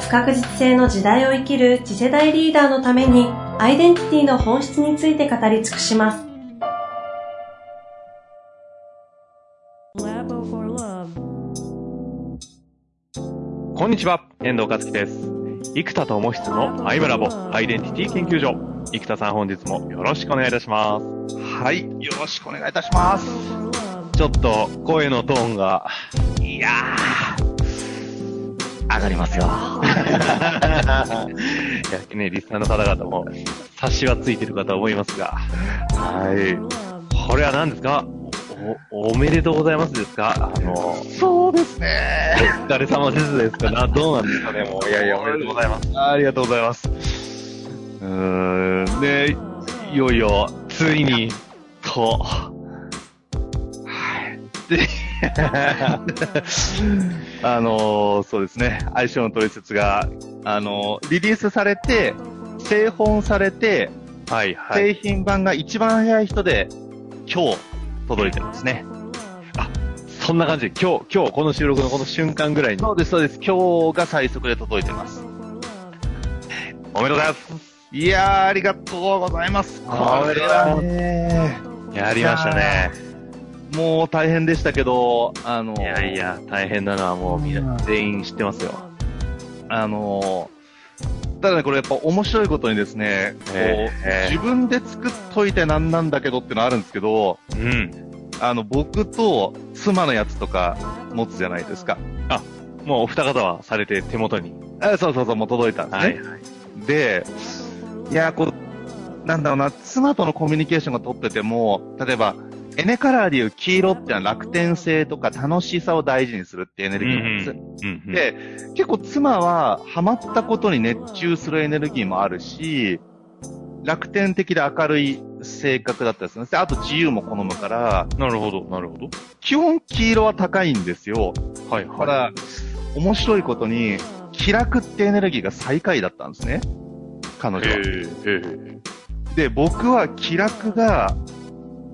不確実性の時代を生きる次世代リーダーのためにアイデンティティの本質について語り尽くします Labo for Love. こんにちは、遠藤和樹です。生田智久のアイムラボアイデンティティ研究所。生田さん本日もよろしくお願いいたします。はい、よろしくお願いいたします。ちょっと声のトーンが、いやー、上がりますよ。いやね、リスナーの方々も察しはついてるかと思いますが、はい。これは何ですか？お、おめでとうございますですか？あの、そうですね。お疲れ様ですですか？などうなんですかね？もう、いやいや、おめでとうございます。ありがとうございます。うーん、で、いよいよ、ついに、と、で、あのーそうですね、相性の取説が、あのーリリースされて、製本されて、はいはい。製品版が一番早い人で、今日、届いてますね。そんな感じで、今日、今日、この収録のこの瞬間ぐらいに、そうです、そうです。今日が最速で届いてます。おめでとうございます。いやー、ありがとうございます。あこれはねやりましたね。もう大変でしたけど、あのいやいや、大変なのはもうみんな全員知ってますよ。あのただね、これやっぱ面白いことにですね、こうええ自分で作っといてなんなんだけどってのあるんですけど、うん。あの、僕と妻のやつとか持つじゃないですか。もうお二方はされて手元に。あそうそうそう、もう届いたんですね。はいはい。で、いや、こう、なんだろうな、妻とのコミュニケーションが取ってても、例えば、エネカラーでいう黄色ってのは楽天性とか楽しさを大事にするってエネルギーなんです。うんうん、で、結構妻はハマったことに熱中するエネルギーもあるし、楽天的で明るい性格だったりするんです。であと自由も好むから、なるほど、なるほど。基本黄色は高いんですよ。はいただ、面白いことに、気楽ってエネルギーが最下位だったんですね。彼女は。へえ。で、僕は気楽が、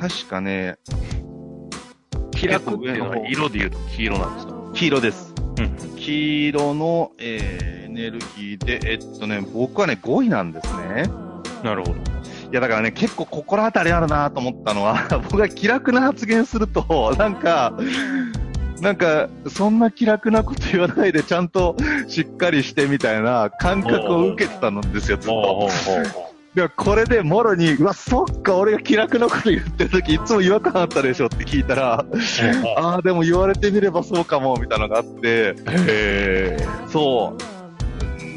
確かね、気楽っていうのは色で言うと黄色なんですか？黄色です。うん。黄色の、えーエネルギーで、えっとね、僕はね、5位なんですね。なるほど。いや、だからね、結構心当たりあるなと思ったのは、僕が気楽な発言すると、なんか、なんか、そんな気楽なこと言わないで、ちゃんとしっかりしてみたいな感覚を受けてたんですよ、ずっと。ほうほうで、これでもろに、うわ、そっか、俺が気楽なこと言ってる時いつも違和感あったでしょって聞いたら、ああ、でも言われてみればそうかも、みたいなのがあって、へえ。そ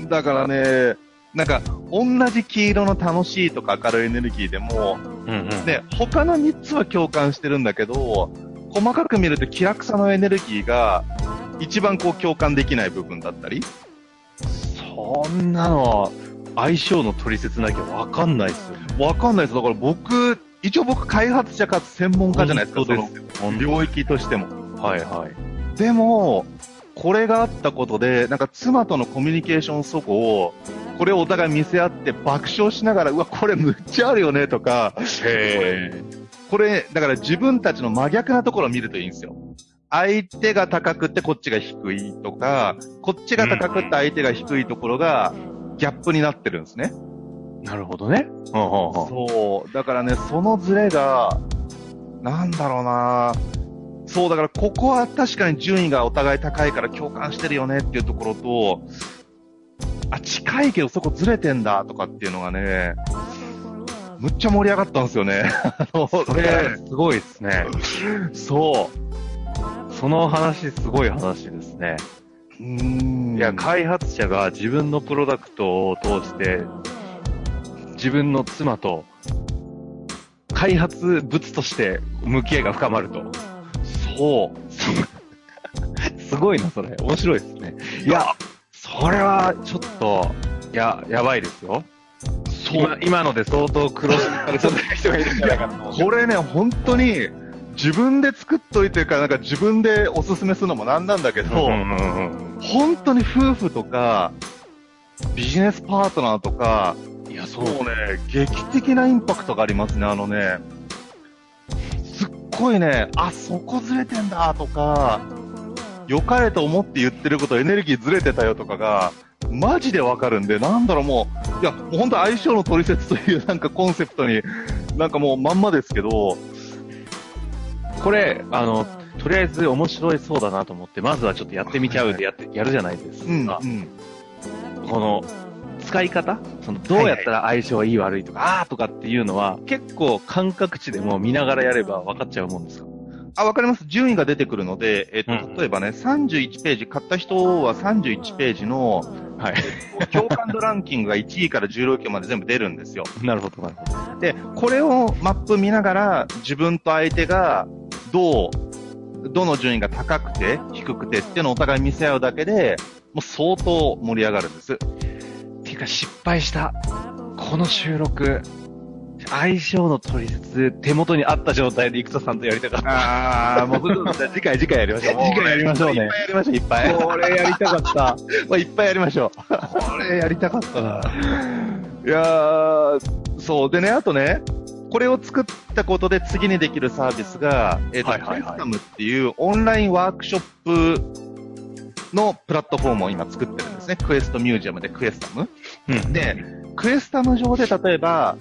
う。だからね、なんか、同じ黄色の楽しいとか明るいエネルギーでも、うんうん。ね、他の3つは共感してるんだけど、細かく見ると気楽さのエネルギーが、一番こう共感できない部分だったり、そんなの、相性の取説なきゃわかんないっすよね。わかんないです。だから僕、一応僕開発者かつ専門家じゃないですか、その領域としても。はいはい。でも、これがあったことで、なんか妻とのコミュニケーションそこを、これをお互い見せ合って爆笑しながら、うわ、これむっちゃあるよねとか、へえ。これ、だから自分たちの真逆なところを見るといいんですよ。相手が高くてこっちが低いとか、こっちが高くて相手が低いところがギャップになってるんですね。なるほどね。ほうほうほうそう。だからね、そのズレが、なんだろうなそう、だからここは確かに順位がお互い高いから共感してるよねっていうところと、あ、近いけどそこずれてんだとかっていうのがね、むっちゃ盛り上がったんですよね。あ のそれ、すごいですね。そう。その話、すごい話ですね。いや、開発者が自分のプロダクトを通して、自分の妻と、開発物として向き合いが深まると。そう。すごいな、それ。面白いですね。いや、そそれは、ちょっと、や、やばいですよ。今今ので相当苦労されそうな人がいるんじゃないかな。これね、本当に、自分で作っといてから、なんか自分でおすすめするのもなんなんだけど、本当に夫婦とか、ビジネスパートナーとか、いや、そもうね、劇的なインパクトがありますね、あのね。すっごいね、あ、そこずれてんだとか、良かれと思って言ってることエネルギーずれてたよとかが、マジでわかるんで、なんだろうもう、いや、もう本当相性の取説というなんかコンセプトに、なんかもうまんまですけど、これ、あの、とりあえず面白いそうだなと思って、まずはちょっとやってみちゃうでやって、やるじゃないですか。うん、うん。この、使い方？その、どうやったら相性がいい悪いとか、あーとかっていうのは、結構感覚値でも見ながらやれば分かっちゃうもんですか？あ、わかります。順位が出てくるので、えっと、うん例えばね、31ページ、買った人は31ページの、はい。共感度ランキングが1位から16位まで全部出るんですよ。なるほど、なるほど。で、これをマップ見ながら、自分と相手が、どう、どの順位が高くて、低くてっていうのをお互い見せ合うだけで、もう相当盛り上がるんです。ていうか失敗した。この収録、相性の取説、手元にあった状態で生田さんとやりたかった。ああ、もう、次回、次回やりましょう。次回やりましょうねいっぱいやりましょう、いっぱい。これやりたかった。まあ、いっぱいやりましょう。これやりたかったな。いやー、そう。でね、あとね、これを作ったことで次にできるサービスが、えっ、と、はいはいはいクエスタムっていうオンラインワークショップのプラットフォームを今作ってるんですね。クエストミュージアムでクエスタム。うん。で、クエスタム上で例えば、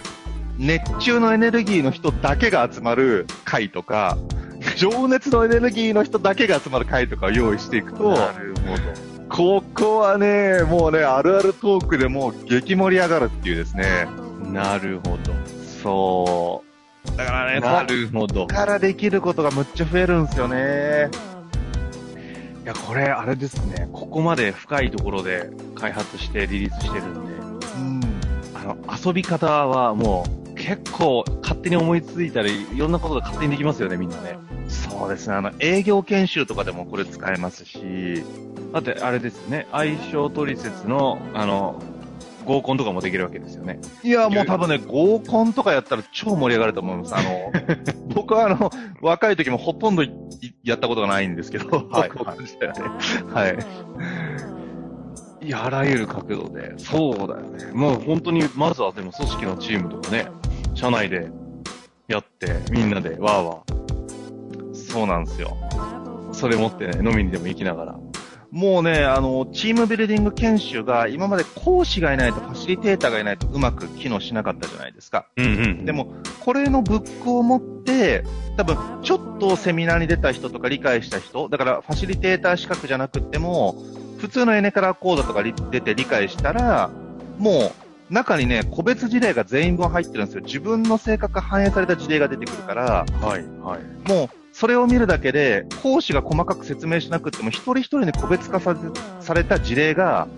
熱中のエネルギーの人だけが集まる会とか、情熱のエネルギーの人だけが集まる会とかを用意していくと、なるほど。ここはね、もうね、あるあるトークでもう激盛り上がるっていうですね。なるほど。そう。だからね、なるほどこ。からできることがむっちゃ増えるんですよね。いや、これ、あれですね。ここまで深いところで開発してリリースしてるんで、うん。あの、遊び方はもう、結構勝手に思いついたり、いろんなことが勝手にできますよね、みんなね。そうですね。あの、営業研修とかでもこれ使えますし、だって、あれですよね。相性取説の、あの、合コンとかもできるわけですよね。いや、もう多分ね、合コンとかやったら超盛り上がると思います。あの、僕はあの、若い時もほとんどいやったことがないんですけど、はいはい。いや、あらゆる角度で。そうだよね。もう本当に、まずはでも組織のチームとかね、社内でやって、みんなでわーわそうなんですよ。ー、それ持ってね、飲みにでも行きながら。もうね、あの、チームビルディング研修が今まで講師がいないとファシリテーターがいないとうまく機能しなかったじゃないですか。うんうんで、も、これのブックを持って、多分、ちょっとセミナーに出た人とか理解した人、だからファシリテーター資格じゃなくっても、普通のエネカラー講座とかり出て理解したら、もう、中にね、個別事例が全員分入ってるんですよ。自分の性格が反映された事例が出てくるから、はい、はい。もう、それを見るだけで、講師が細かく説明しなくっても、一人一人に個別化されされた事例が、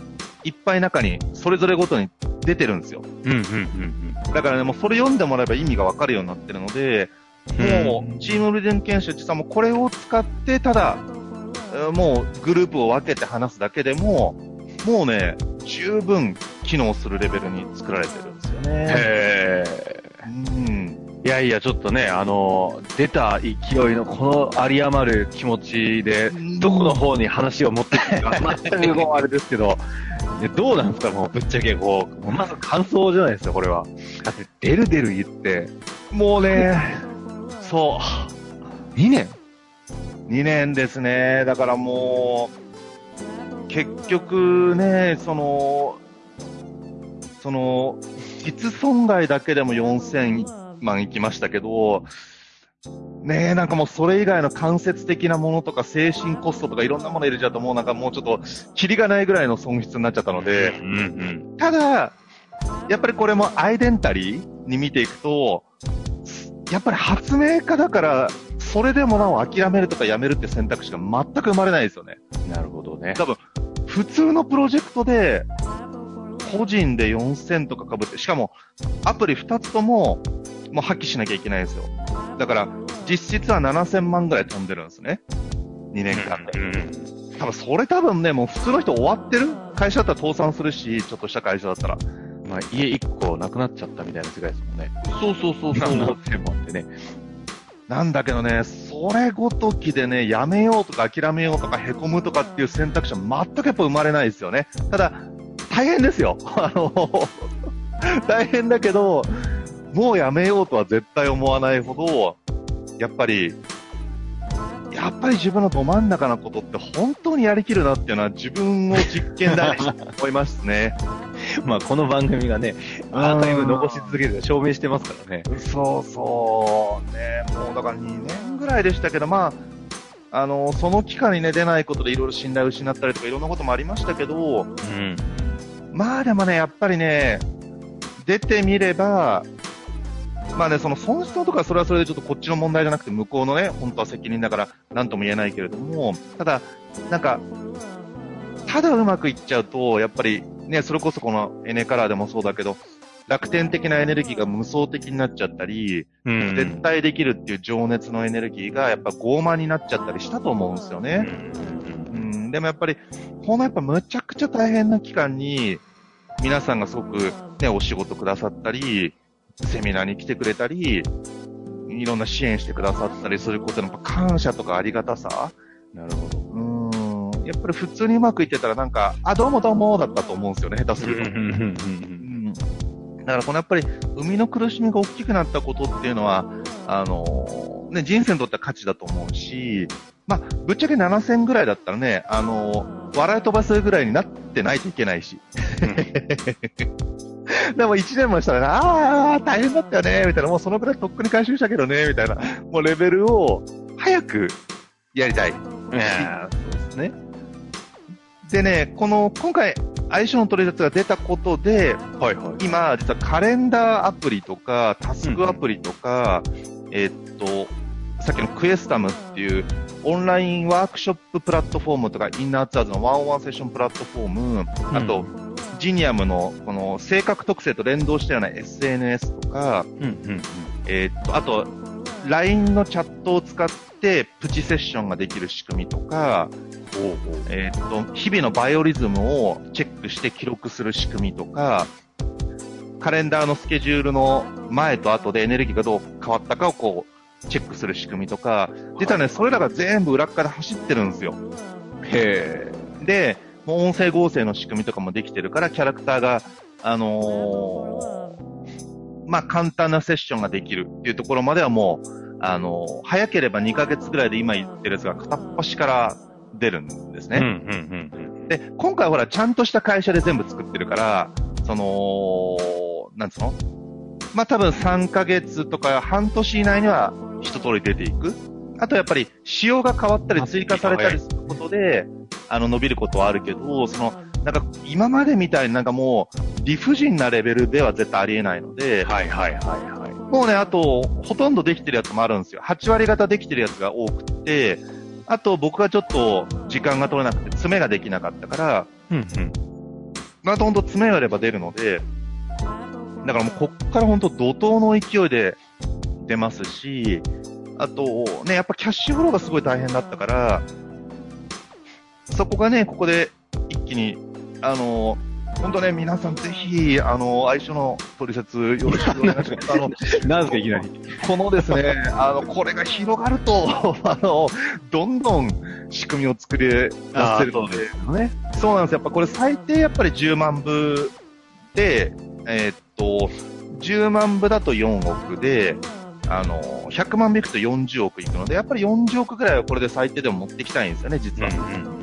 いっぱい中に、それぞれごとに出てるんですよ。うん、うん、うん、だからね、もうそれ読んでもらえば意味がわかるようになってるので、うん。もう、チームビルディング研修ってさ、もうこれを使って、ただ、えーもうグループを分けて話すだけでも、もうね、十分機能するレベルに作られてるんですよね。へうん。ーいやいや、ちょっとね、あの、出た勢いのこの有り余る気持ちで、どこの方に話を持ってくるか、全くもうあれですけど、でどうなんですか、もうぶっちゃけこう、まず感想じゃないですか、これは。だって、出る出る言って、もうね、そう。2年2年ですね。だからもう、結局ね、その、その、実損害だけでも4000万いきましたけど、ねえ、なんかもうそれ以外の間接的なものとか精神コストとかいろんなもの入れちゃうともうなんかもうちょっと、キリがないぐらいの損失になっちゃったので、うんうん。ただ、やっぱりこれもアイデンタリーに見ていくと、やっぱり発明家だから、それでもなお諦めるとかやめるって選択肢が全く生まれないですよね。なるほどね。多分、普通のプロジェクトで、個人で4000とか被って、しかも、アプリ2つとも、もう破棄しなきゃいけないんですよ。だから、実質は7000万ぐらい飛んでるんですね。2年間で。うん多分それ多分ね、もう普通の人終わってる？会社だったら倒産するし、ちょっとした会社だったら。まあ、家一個なくなっちゃったみたいな世界ですもんね。そうそうそうそんな点もあってね。なんだけどね、それごときでね、やめようとか諦めようとか凹むとかっていう選択肢は全くやっぱ生まれないですよね。ただ、大変ですよ。あの、大変だけど、もうやめようとは絶対思わないほど、やっぱり、やっぱり自分のど真ん中のことって本当にやりきるなっていうのは自分を実験台にして思いますね。まあ、この番組がね、アーカイブ残し続ける証明してますからね。そうそう。ね、もうだから2年ぐらいでしたけど、まあ、あの、その期間にね、出ないことでいろいろ信頼を失ったりとかいろんなこともありましたけど、うん。まあでもね、やっぱりね、出てみれば、まあね、その損失とかそれはそれでちょっとこっちの問題じゃなくて向こうのね、本当は責任だから何とも言えないけれども、ただ、なんか、ただうまくいっちゃうと、やっぱりね、それこそこのエネカラーでもそうだけど、楽天的なエネルギーが無双的になっちゃったり、うん。絶対できるっていう情熱のエネルギーがやっぱ傲慢になっちゃったりしたと思うんですようね。ん。うん、でもやっぱり、このやっぱむちゃくちゃ大変な期間に、皆さんがすごくね、お仕事くださったり、セミナーに来てくれたり、いろんな支援してくださったりすることの感謝とかありがたさ。なるほど。うん、やっぱり普通にうまくいってたらなんか、あ、どうもどうもだったと思うんですよね、下手すると。うんだからこのやっぱり、生みの苦しみが大きくなったことっていうのは、あのね、人生にとっては価値だと思うし、まあ、ぶっちゃけ7000ぐらいだったらね、あの笑い飛ばせるぐらいになってないといけないし。でも1年もしたらね、ああ、大変だったよね、みたいな、もうそのくらいとっくに回収したけどね、みたいな、もうレベルを早くやりたい。ね。でね、この、今回、相性の取説が出たことで、はいはい。今、実はカレンダーアプリとか、タスクアプリとか、えーっと、さっきのクエスタムっていう、オンラインワークショッププラットフォームとか、インナーツアーズのワンオンワンセッションプラットフォーム、あと、ジニアムの、この、性格特性と連動したような SNS とか、うんうんえーっと、あと、LINE のチャットを使って、プチセッションができる仕組みとか、えーっと、日々のバイオリズムをチェックして記録する仕組みとか、カレンダーのスケジュールの前と後でエネルギーがどう変わったかをこう、チェックする仕組みとか、実はね、それらが全部裏っ側で走ってるんですよ。へで、もう音声合成の仕組みとかもできてるから、キャラクターが、あのーまあ、簡単なセッションができるっていうところまではもう、あのー早ければ2ヶ月ぐらいで今言ってるやつが片っ端から出るんですえ。ね。うんうんで、今回ほら、ちゃんとした会社で全部作ってるから、その、なんつうの？まあ、多分3ヶ月とか半年以内には一通り出ていく。あとやっぱり仕様が変わったり追加されたりすることで、あの、伸びることはあるけど、その、なんか今までみたいになんかもう理不尽なレベルでは絶対ありえないので、はいはいはいはい。もうね、あと、ほとんどできてるやつもあるんですよ。8割方できてるやつが多くて、あと僕がちょっと時間が取れなくて詰めができなかったから、うんうん。またほんと詰めがあれば出るので、だからもうこっからほんと怒涛の勢いで出ますし、あと、ね、やっぱキャッシュフローがすごい大変だったから、そこがね、ここで一気に、あの、本当ね、皆さんぜひ、あの、相性の取説よろしくお願いします。あの、なんですかいきなり。このですね、あの、これが広がると、あの、どんどん仕組みを作り出せるので、ね。そうなんです。やっぱこれ最低やっぱり10万部で、えーっと、10万部だと4億で、あの、100万部いくと40億いくので、やっぱり40億ぐらいはこれで最低でも持っていきたいんですよね、実は。うん。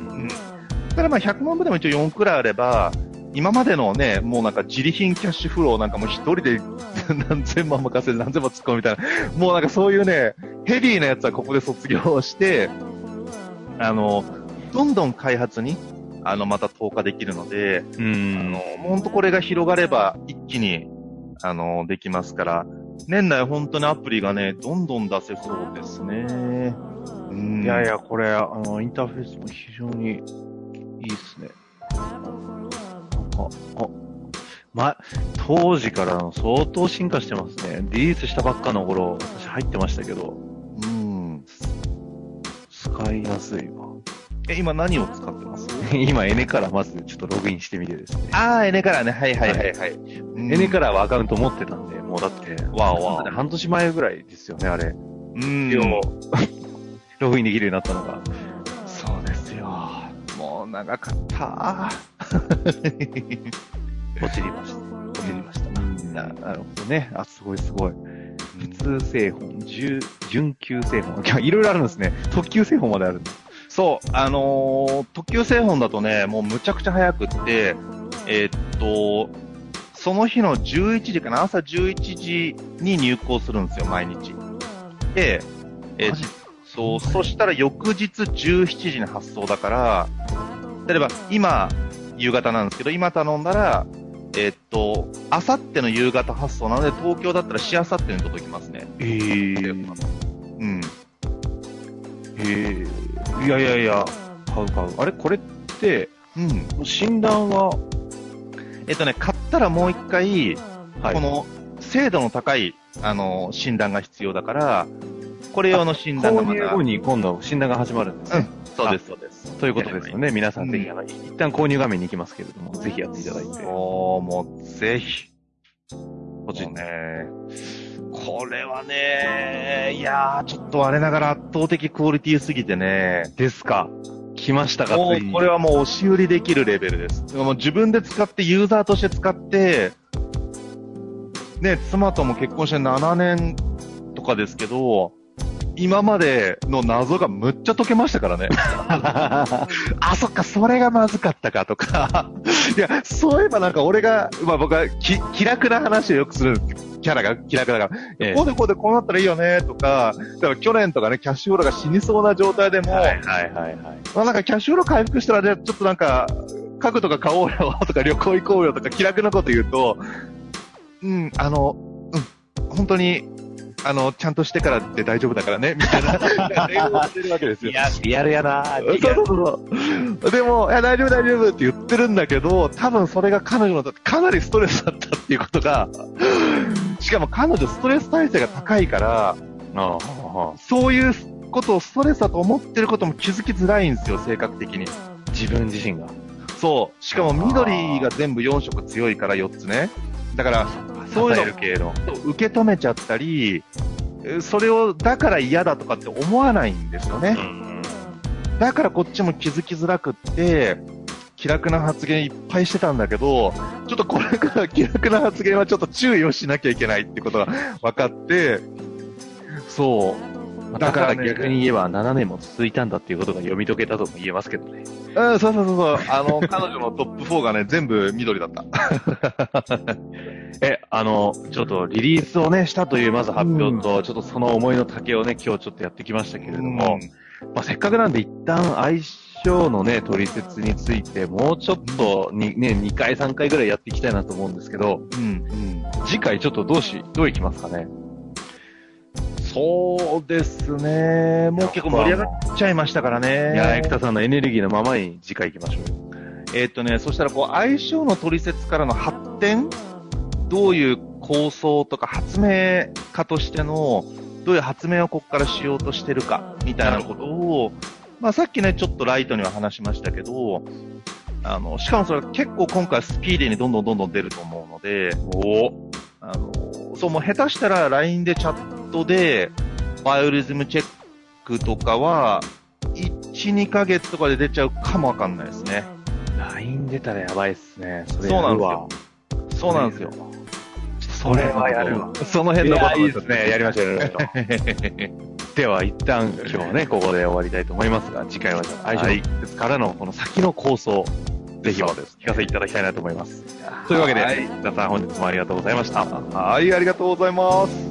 だからまあ100万部でも一応4億くらいあれば、今までのね、もうなんか自利品キャッシュフローなんかもう一人で 何千万任せて何千万突っ込むみたいな、もうなんかそういうね、ヘビーなやつはここで卒業して、あの、どんどん開発に、あの、また投下できるので、うあん。の、本当これが広がれば一気に、あの、できますから、年内本当にアプリがね、どんどん出せそうですね。うん。いやいや、これ、あの、インターフェースも非常にいいですね。あ、あ、ま、当時からの相当進化してますね。リリースしたばっかの頃、私入ってましたけど、うん。使いやすいわ。え、今何を使ってます？今、エネからまずちょっとログインしてみてですね。あー、エネからね。はいはいはいはい。エネからはアカウント持ってたんで、もうだって、わおわお半年前ぐらいですよね、あれ。うん。ログインできるようになったのが。長かった。落ちりました。落ちりました。ななるほどね。あ、すごいすごい。普通製本、準準急製本。いろいろあるんですね。特急製本まであるんだ。そう、あのー特急製本だとね、もうむちゃくちゃ早くって、えーっと、その日の11時かな、朝11時に入校するんですよ、毎日。で、えーそう、そしたら翌日17時に発送だから、例えば今、夕方なんですけど、今頼んだら、えーっと、あさっての夕方発送なので、東京だったらしあさってに届きますね。えー、うん。えー、いやいやいや、買う買う。あれ？これって、うん。診断は、えっとね、買ったらもう一回、はいこの精度の高い、あの、診断が必要だから、これ用の診断がまだ。購入後に今度診断が始まるんですね。そうです、そうです。ということですよね。皆さんぜひ、あの、一旦購入画面に行きますけれども、ぜひやっていただいて。おー、もう、ぜひ。こっちもうね、これはね、いやー、ちょっと我ながら圧倒的クオリティすぎてね、ですか。来ましたか、もうに。これはもう押し売りできるレベルです。もう自分で使って、ユーザーとして使って、ね、妻とも結婚して7年とかですけど、今までの謎がむっちゃ解けましたからね。あ、そっか、それがまずかったかとか。いや、そういえばなんか俺が、まあ僕はき気楽な話をよくするキャラが気楽だから、ええこうでこうでこうなったらいいよね、とか、だから去年とかね、キャッシュフローが死にそうな状態でも、はいはいはいはい。まあなんかキャッシュフロー回復したら、じゃあちょっとなんか、家具とか買おうよとか旅行行こうよとか気楽なこと言うと、うん、あの、うん、本当に、あの、ちゃんとしてからで大丈夫だからね、みたいな、電話をしてるわけですよ。いや、リアルやなそうそうそう。でも、いや、大丈夫大丈夫って言ってるんだけど、多分それが彼女の、かなりストレスだったっていうことが、しかも彼女ストレス耐性が高いから、ああそういうことをストレスだと思ってることも気づきづらいんですよ、性格的に。自分自身が。そう。しかも緑が全部4色強いから4つね。だから、そういうの系の。受け止めちゃったり、えそれをだから嫌だとかって思わないんですよね。だからこっちも気づきづらくって、気楽な発言いっぱいしてたんだけど、ちょっとこれから気楽な発言はちょっと注意をしなきゃいけないってことが分かって、そう。だからね逆に言えば7年も続いたんだっていうことが読み解けたとも言えますけどね。うん、そうそうそうそう。あの、彼女のトップ4がね、全部緑だった。え、あの、ちょっとリリースをね、したというまず発表と、ちょっとその思いの丈をね、今日ちょっとやってきましたけれども、まあ、せっかくなんで一旦相性のね、取説について、もうちょっとに、ね、2回3回ぐらいやっていきたいなと思うんですけど、うん、うん。次回ちょっとどうし、どういきますかね？そうですね。もう結構盛り上がっちゃいましたからね。いや、エクタさんのエネルギーのままに次回行きましょうよ。えーっとね、そしたらこう、相性の取説からの発展どういう構想とか発明家としての、どういう発明をここからしようとしてるか、みたいなことを、まあさっきね、ちょっとライトには話しましたけど、あの、しかもそれ結構今回スピーディーにどんどんどんどん出ると思うので、おあの、そう、もう下手したら LINE でチャットで、バイオリズムチェックとかは、1、2ヶ月とかで出ちゃうかもわかんないですね。LINE 出たらやばいっすね。それそうなんですわよ。そうなんですよ。それはやるわ。その辺のこといやいいですね。やりましょう、やりましょう。では、一旦今日はね、ここで終わりたいと思いますが、次回はじゃあ、相性ですからのこの先の構想、ぜひお聞かせいただきたいなと思います。というわけで、はい皆さん本日もありがとうございました。はい、ありがとうございます。